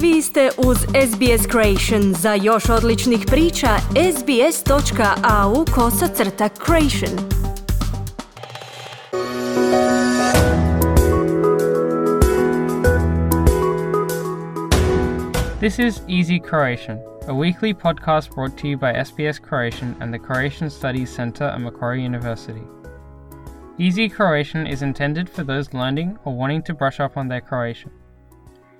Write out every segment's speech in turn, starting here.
Vi ste uz SBS Creation. Za još odličnih priča, sbs.au kosacrta creation. This is Easy Croatian, a weekly podcast brought to you by SBS Croatian and the Croatian Studies Centre at Macquarie University. Easy Croatian is intended for those learning or wanting to brush up on their Croatian.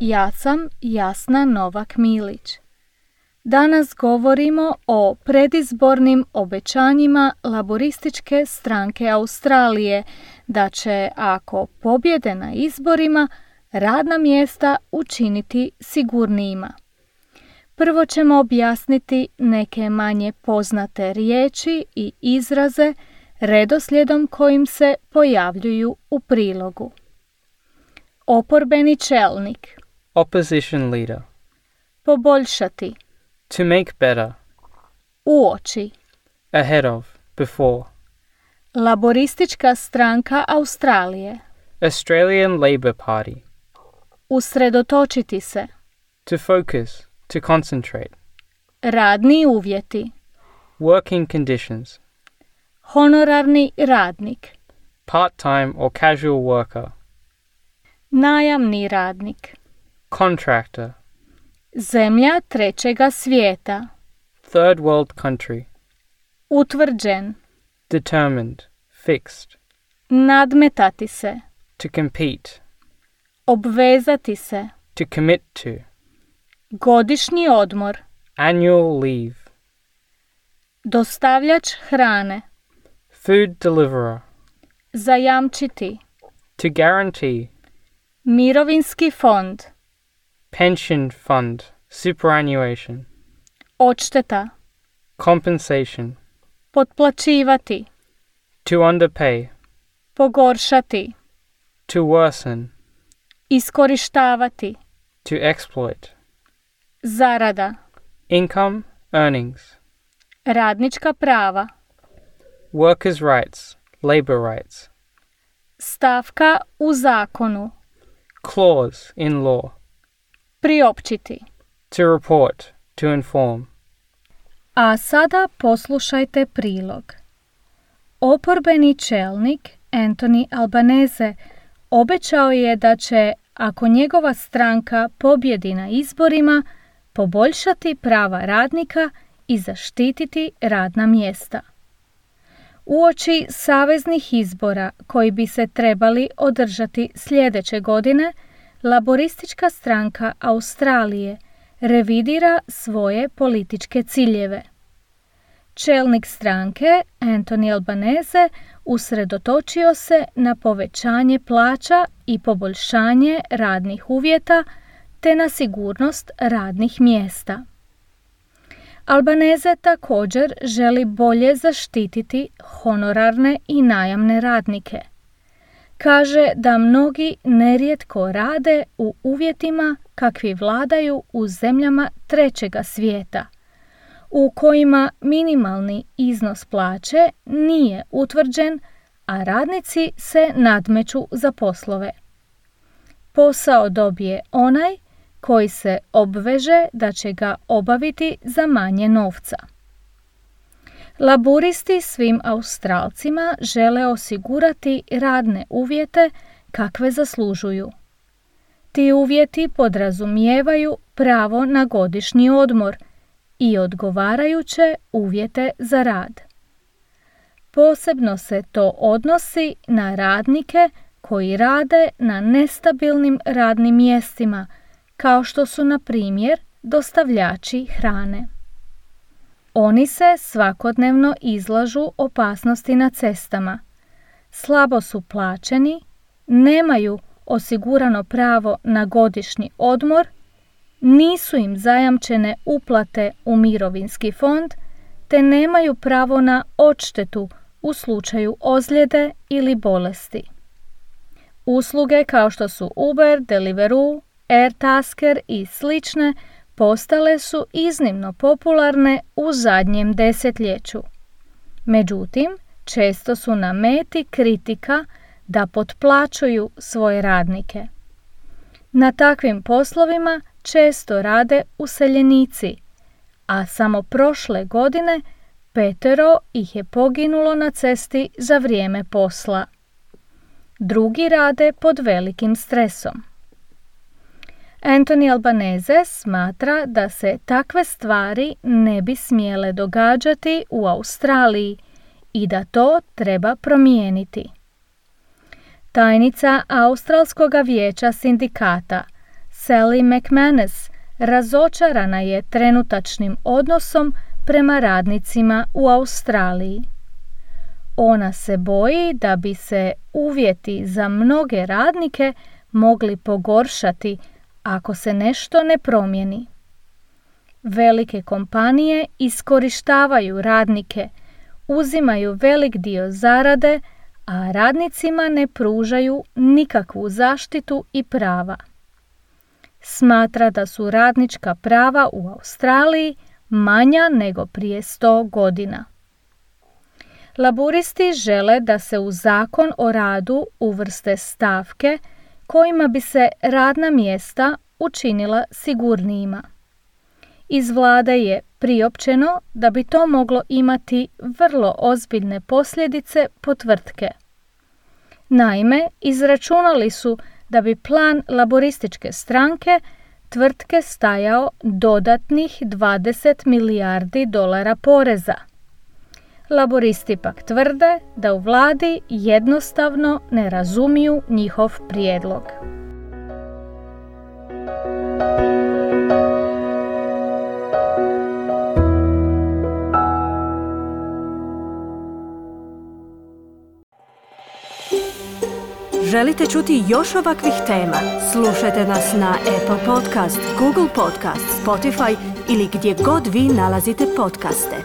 Ja sam Jasna Novak Milić. Danas govorimo o predizbornim obećanjima laborističke stranke Australije da će, ako pobjede na izborima, radna mjesta učiniti sigurnijima. Prvo ćemo objasniti neke manje poznate riječi i izraze redoslijedom kojim se pojavljuju u prilogu. Oporbeni čelnik. Opposition leader. Poboljšati. To make better. Uoči. Ahead of. Before. Laboristička stranka Australije. Australian Labour Party. Usredotočiti se. To focus. To concentrate. Radni uvjeti. Working conditions. Honorarni radnik. Part time or casual worker. Najamni radnik. Contractor. Zemlja trećega svijeta. Third world country. Utvrđen. Determined. Fixed. Nadmetati se. To compete. Obvezati se. To commit to. Godišnji odmor. Annual leave. Dostavljač hrane. Food deliverer. Zajamčiti. To guarantee. Mirovinski fond. Pension fund. Superannuation. Odšteta. Compensation. Potplaćivati. To underpay. Pogoršati. To worsen. Iskorištavati. To exploit. Zarada. Income, earnings. Radnička prava. Workers' rights, labor rights. Stavka u zakonu. Clause in law. Priopćiti. To report, to inform. A sada poslušajte prilog. Oporbeni čelnik Anthony Albanese obećao je da će, ako njegova stranka pobjedi na izborima, poboljšati prava radnika i zaštititi radna mjesta. Uoči saveznih izbora koji bi se trebali održati sljedeće godine, laboristička stranka Australije revidira svoje političke ciljeve. Čelnik stranke, Anthony Albanese, usredotočio se na povećanje plaća i poboljšanje radnih uvjeta te na sigurnost radnih mjesta. Albaneze također želi bolje zaštititi honorarne i najamne radnike. Kaže da mnogi nerijetko rade u uvjetima kakvi vladaju u zemljama trećega svijeta, u kojima minimalni iznos plaće nije utvrđen, a radnici se nadmeću za poslove. Posao dobije onaj koji se obveže da će ga obaviti za manje novca. Laburisti svim Australcima žele osigurati radne uvjete kakve zaslužuju. Ti uvjeti podrazumijevaju pravo na godišnji odmor i odgovarajuće uvjete za rad. Posebno se to odnosi na radnike koji rade na nestabilnim radnim mjestima – kao što su na primjer dostavljači hrane. Oni se svakodnevno izlažu opasnosti na cestama, slabo su plaćeni, nemaju osigurano pravo na godišnji odmor, nisu im zajamčene uplate u mirovinski fond te nemaju pravo na odštetu u slučaju ozljede ili bolesti. Usluge kao što su Uber, Deliveroo, Airtasker i slične postale su iznimno popularne u zadnjem desetljeću. Međutim, često su na meti kritika da potplaćuju svoje radnike. Na takvim poslovima često rade useljenici, a samo prošle godine petero ih je poginulo na cesti za vrijeme posla. Drugi rade pod velikim stresom. Anthony Albanese smatra da se takve stvari ne bi smjele događati u Australiji i da to treba promijeniti. Tajnica Australskog vijeća sindikata Sally McManus razočarana je trenutačnim odnosom prema radnicima u Australiji. Ona se boji da bi se uvjeti za mnoge radnike mogli pogoršati ako se nešto ne promijeni. Velike kompanije iskorištavaju radnike, uzimaju velik dio zarade, a radnicima ne pružaju nikakvu zaštitu i prava. Smatra da su radnička prava u Australiji manja nego prije 100 godina. Laburisti žele da se u zakon o radu uvrste stavke kojima bi se radna mjesta učinila sigurnijima. Iz vlade je priopćeno da bi to moglo imati vrlo ozbiljne posljedice po tvrtke. Naime, izračunali su da bi plan laborističke stranke tvrtke stajao dodatnih 20 milijardi dolara poreza. Laboristi pak tvrde da u vladi jednostavno ne razumiju njihov prijedlog. Želite čuti još ovakvih tema? Slušajte nas na Apple Podcast, Google Podcast, Spotify ili gdje god vi nalazite podcaste.